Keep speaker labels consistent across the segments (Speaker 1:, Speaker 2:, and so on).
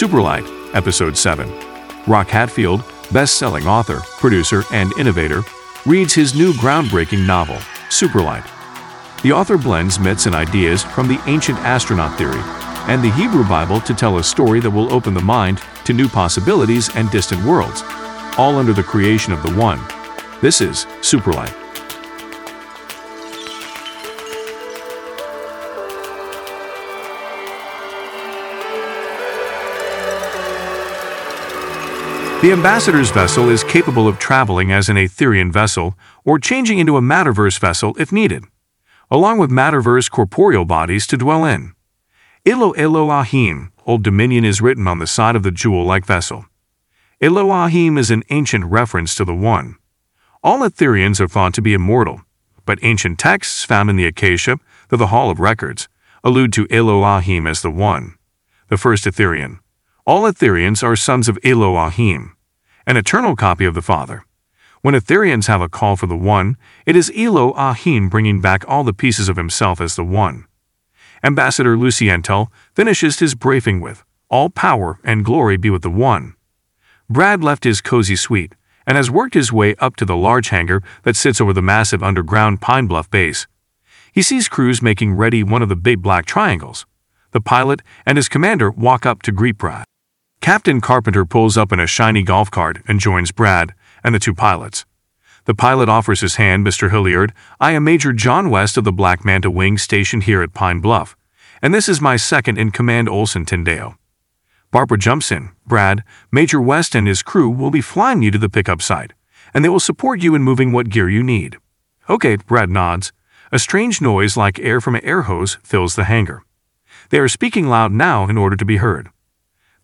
Speaker 1: Superlight, Episode 7. Roc Hatfield, best-selling author, producer, and innovator, reads his new groundbreaking novel, Superlight. The author blends myths and ideas from the ancient astronaut theory and the Hebrew Bible to tell a story that will open the mind to new possibilities and distant worlds, all under the creation of the One. This is Superlight. The ambassador's vessel is capable of traveling as an Aetherian vessel or changing into a Matterverse vessel if needed, along with Matterverse corporeal bodies to dwell in. Ilo Elohim, Old Dominion is written on the side of the jewel-like vessel. Elohim is an ancient reference to the One. All Aetherians are thought to be immortal, but ancient texts found in the Acacia, the, the Hall of Records, allude to Elohim as the One, the first Aetherian. All Aetherians are sons of Elohim, an eternal copy of the Father. When Aetherians have a call for the One, it is Elohim bringing back all the pieces of himself as the One. Ambassador Lucientel finishes his briefing with, All power and glory be with the One. Brad left his cozy suite and has worked his way up to the large hangar that sits over the massive underground Pine Bluff base. He sees crews making ready one of the big black triangles. The pilot and his commander walk up to greet Brad. Captain Carpenter pulls up in a shiny golf cart and joins Brad and the two pilots. The pilot offers his hand, Mr. Hilliard. I am Major John West of the Black Manta Wing stationed here at Pine Bluff, and this is my second in command, Olson Tindale. Barbara jumps in. Brad, Major West and his crew will be flying you to the pickup site, and they will support you in moving what gear you need. Okay, Brad nods. A strange noise like air from an air hose fills the hangar. They are speaking loud now in order to be heard.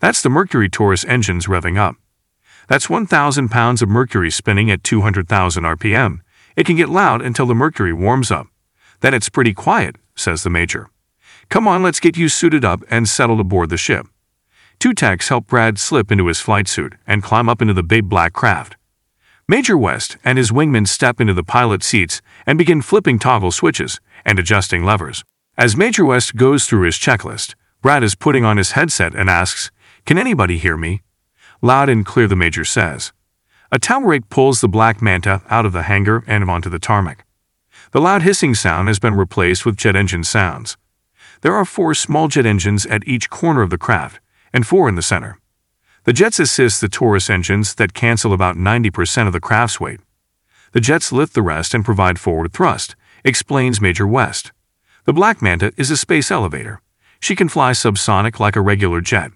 Speaker 1: That's the Mercury torus engines revving up. That's 1,000 pounds of mercury spinning at 200,000 RPM. It can get loud until the mercury warms up. Then it's pretty quiet, says the major. Come on, let's get you suited up and settled aboard the ship. Two techs help Brad slip into his flight suit and climb up into the big black craft. Major West and his wingmen step into the pilot seats and begin flipping toggle switches and adjusting levers. As Major West goes through his checklist, Brad is putting on his headset and asks, can anybody hear me? Loud and clear, the major says. A tower rake pulls the black manta out of the hangar and onto the tarmac. The loud hissing sound has been replaced with jet engine sounds. There are four small jet engines at each corner of the craft, and four in the center. The jets assist the torus engines that cancel about 90% of the craft's weight. The jets lift the rest and provide forward thrust, explains Major West. The Black Manta is a space elevator. She can fly subsonic like a regular jet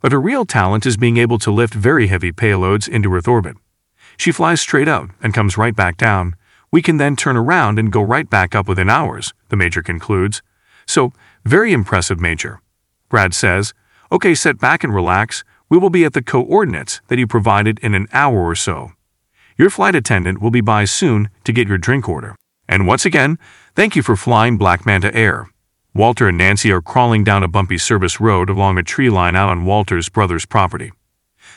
Speaker 1: but her real talent is being able to lift very heavy payloads into Earth orbit. She flies straight out and comes right back down. We can then turn around and go right back up within hours, the Major concludes. So, very impressive, Major. Brad says, Okay, sit back and relax. We will be at the coordinates that you provided in an hour or so. Your flight attendant will be by soon to get your drink order. And once again, thank you for flying Black Manta Air. Walter and Nancy are crawling down a bumpy service road along a tree line out on Walter's brother's property.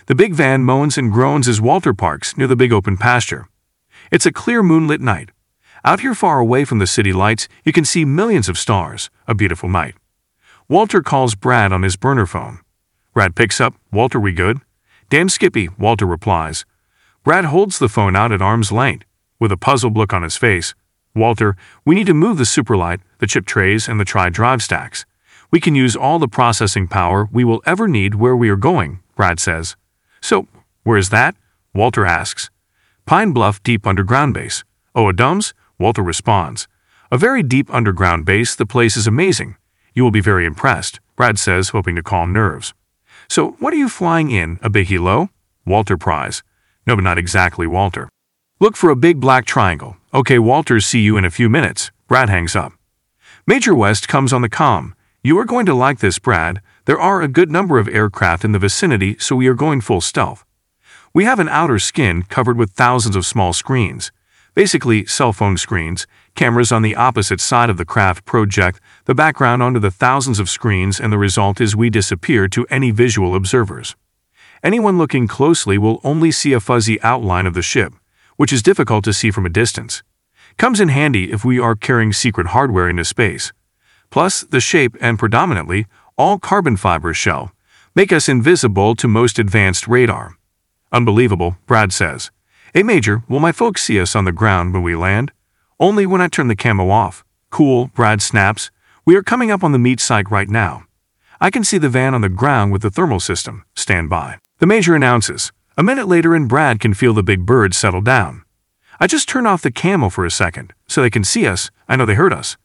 Speaker 1: The big van moans and groans as Walter parks near the big open pasture. It's a clear moonlit night. Out here far away from the city lights, you can see millions of stars, a beautiful night. Walter calls Brad on his burner phone. Brad picks up, Walter, we good? Damn Skippy, Walter replies. Brad holds the phone out at arm's length, with a puzzled look on his face. Walter, we need to move the Superlight, the chip trays, and the tri-drive stacks. We can use all the processing power we will ever need where we are going, Brad says. So, where is that? Walter asks. Pine Bluff Deep Underground Base. Oh, a Dums? Walter responds. A very deep underground base, the place is amazing. You will be very impressed, Brad says, hoping to calm nerves. So, what are you flying in, a big helo? Walter pries. No, but not exactly Walter. Look for a big black triangle. Okay, Walters, see you in a few minutes. Brad hangs up. Major West comes on the com. You are going to like this, Brad. There are a good number of aircraft in the vicinity, so we are going full stealth. We have an outer skin covered with thousands of small screens. Basically, cell phone screens. Cameras on the opposite side of the craft project the background onto the thousands of screens, and the result is we disappear to any visual observers. Anyone looking closely will only see a fuzzy outline of the ship which is difficult to see from a distance. Comes in handy if we are carrying secret hardware into space. Plus, the shape and predominantly all carbon fiber shell, make us invisible to most advanced radar. Unbelievable, Brad says. Hey, Major, will my folks see us on the ground when we land? Only when I turn the camo off. Cool, Brad snaps. We are coming up on the meet site right now. I can see the van on the ground with the thermal system. Stand by. The Major announces. A minute later, and Brad can feel the big bird settle down. I just turn off the camo for a second, so they can see us. I know they heard us.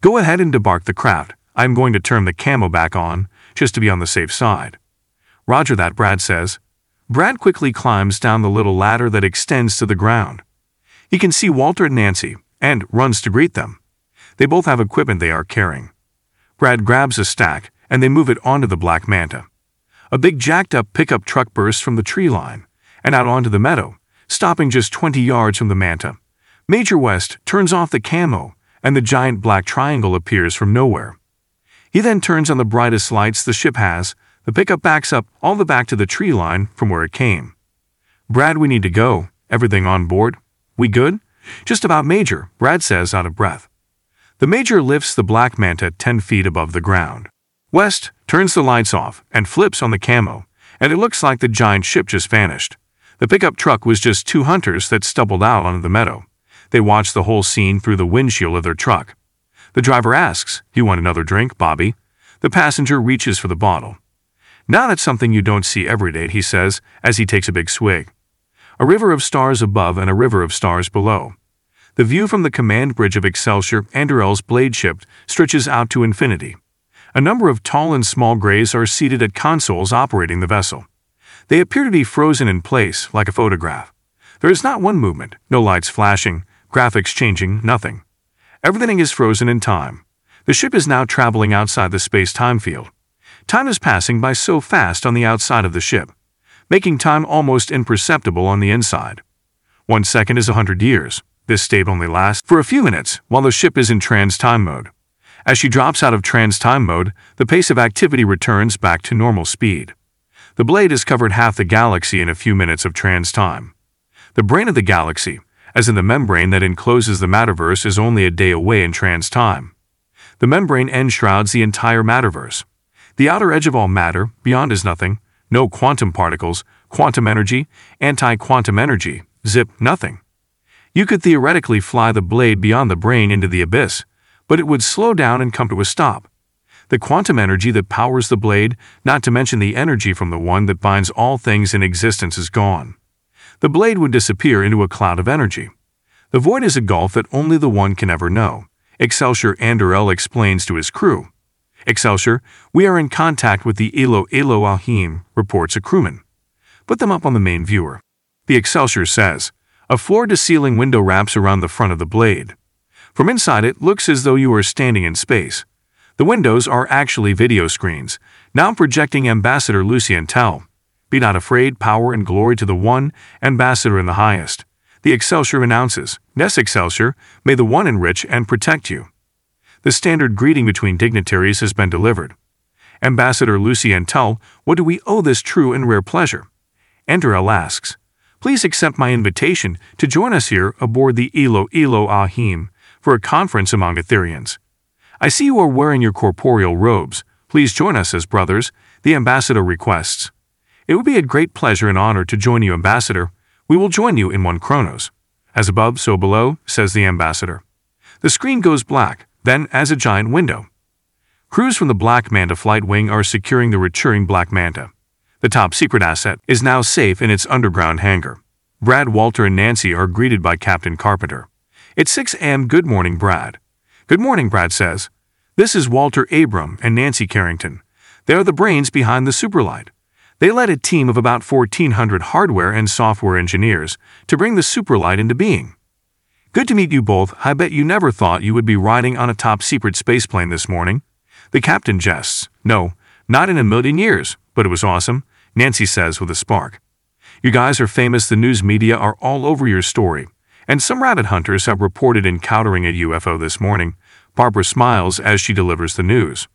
Speaker 1: Go ahead and debark the craft. I'm going to turn the camo back on, just to be on the safe side. Roger that, Brad says. Brad quickly climbs down the little ladder that extends to the ground. He can see Walter and Nancy, and runs to greet them. They both have equipment they are carrying. Brad grabs a stack, and they move it onto the black manta. A big jacked up pickup truck bursts from the tree line and out onto the meadow, stopping just 20 yards from the manta. Major West turns off the camo, and the giant black triangle appears from nowhere. He then turns on the brightest lights the ship has. The pickup backs up all the way back to the tree line from where it came. Brad, we need to go. Everything on board? We good? Just about Major, Brad says out of breath. The Major lifts the black manta 10 feet above the ground. West turns the lights off and flips on the camo, and it looks like the giant ship just vanished. The pickup truck was just two hunters that stumbled out onto the meadow. They watch the whole scene through the windshield of their truck. The driver asks, You want another drink, Bobby? The passenger reaches for the bottle. Now that's something you don't see every day, he says as he takes a big swig. A river of stars above and a river of stars below. The view from the command bridge of Excelsior, Andurel's blade ship, stretches out to infinity. A number of tall and small grays are seated at consoles operating the vessel. They appear to be frozen in place, like a photograph. There is not one movement, no lights flashing, graphics changing, nothing. Everything is frozen in time. The ship is now traveling outside the space-time field. Time is passing by so fast on the outside of the ship, making time almost imperceptible on the inside. One second is a hundred years. This state only lasts for a few minutes while the ship is in trans-time mode. As she drops out of trans-time mode, the pace of activity returns back to normal speed. The blade has covered half the galaxy in a few minutes of trans time. The brane of the galaxy, as in the membrane that encloses the matterverse, is only a day away in trans time. The membrane enshrouds the entire matterverse. The outer edge of all matter, beyond is nothing, no quantum particles, quantum energy, anti quantum energy, zip, nothing. You could theoretically fly the blade beyond the brane into the abyss, but it would slow down and come to a stop. The quantum energy that powers the blade, not to mention the energy from the one that binds all things in existence, is gone. The blade would disappear into a cloud of energy. The void is a gulf that only the one can ever know. Excelsior Andurel explains to his crew. Excelsior, we are in contact with the Ilo Elohim, reports a crewman. Put them up on the main viewer. The Excelsior says, a floor-to-ceiling window wraps around the front of the blade. From inside it looks as though you are standing in space. The windows are actually video screens, now projecting Ambassador Lucientel. Be not afraid, power and glory to the one, Ambassador in the highest. The Excelsior announces, Ness Excelsior, may the one enrich and protect you. The standard greeting between dignitaries has been delivered. Ambassador Lucientel, what do we owe this true and rare pleasure? Andurel asks, Please accept my invitation to join us here aboard the Ilo Elohim for a conference among Aetherians. I see you are wearing your corporeal robes. Please join us as brothers, the ambassador requests. It would be a great pleasure and honor to join you, ambassador. We will join you in one chronos. As above, so below, says the ambassador. The screen goes black, then as a giant window. Crews from the Black Manta flight wing are securing the returning Black Manta. The top secret asset is now safe in its underground hangar. Brad, Walter, and Nancy are greeted by Captain Carpenter. It's 6 a.m. Good morning, Brad. Good morning, Brad says. This is Walter Abram and Nancy Carrington. They are the brains behind the Superlight. They led a team of about 1,400 hardware and software engineers to bring the Superlight into being. Good to meet you both. I bet you never thought you would be riding on a top secret spaceplane this morning. The captain jests. No, not in a million years, but it was awesome, Nancy says with a spark. You guys are famous, the news media are all over your story and some rabbit hunters have reported encountering a UFO this morning. Barbara smiles as she delivers the news.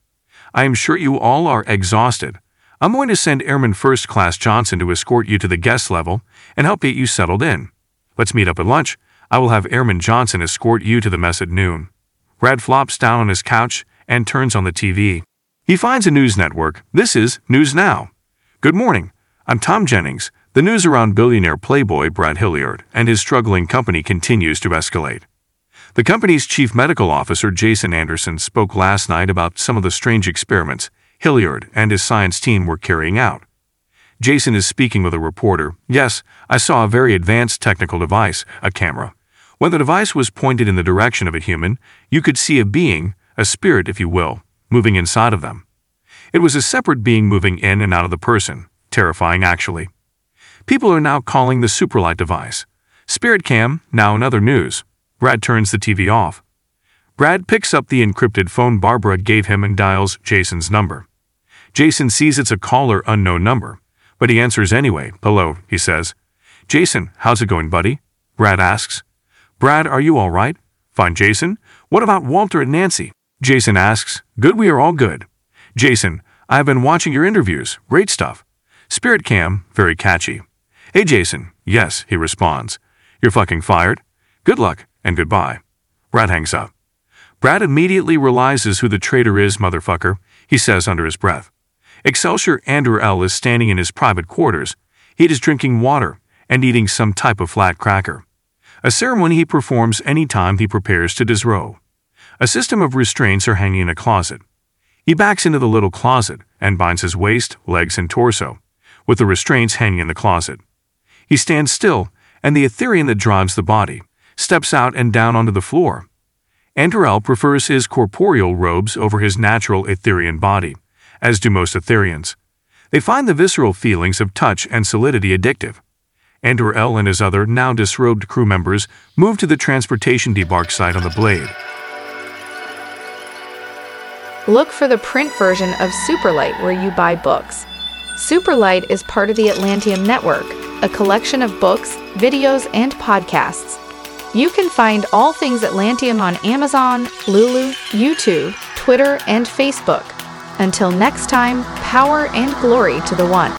Speaker 1: I am sure you all are exhausted. I'm going to send Airman First Class Johnson to escort you to the guest level and help get you settled in. Let's meet up at lunch. I will have Airman Johnson escort you to the mess at noon. Brad flops down on his couch and turns on the TV. He finds a news network. This is News Now. Good morning. I'm Tom Jennings. The news around billionaire playboy Brad Hilliard and his struggling company continues to escalate. The company's chief medical officer, Jason Anderson, spoke last night about some of the strange experiments Hilliard and his science team were carrying out. Jason is speaking with a reporter. Yes, I saw a very advanced technical device, a camera. When the device was pointed in the direction of a human, you could see a being, a spirit if you will, moving inside of them. It was a separate being moving in and out of the person, terrifying actually. People are now calling the Superlight device. Spirit Cam, now in other news. Brad turns the TV off. Brad picks up the encrypted phone Barbara gave him and dials Jason's number. Jason sees it's a caller unknown number, but he answers anyway. Hello, he says. Jason, how's it going, buddy? Brad asks. Brad, are you all right? Fine, Jason. What about Walter and Nancy? Jason asks. Good, we are all good. Jason, I've been watching your interviews. Great stuff. Spirit Cam, very catchy. Hey, Jason. Yes, he responds. You're fucking fired. Good luck and goodbye. Brad hangs up. Brad immediately realizes who the traitor is, motherfucker, he says under his breath. Excelsior Andurel is standing in his private quarters. He is drinking water and eating some type of flat cracker. A ceremony he performs any time he prepares to disrobe. A system of restraints are hanging in a closet. He backs into the little closet and binds his waist, legs, and torso, with the restraints hanging in the closet. He stands still, and the Aetherian that drives the body steps out and down onto the floor. Andurel prefers his corporeal robes over his natural Aetherian body, as do most Aetherians. They find the visceral feelings of touch and solidity addictive. Andurel and his other now disrobed crew members move to the transportation debark site on the Blade.
Speaker 2: Look for the print version of Superlight where you buy books. Superlight is part of the Atlantium Network, a collection of books, videos, and podcasts. You can find all things Atlantium on Amazon, Lulu, YouTube, Twitter, and Facebook. Until next time, power and glory to the one.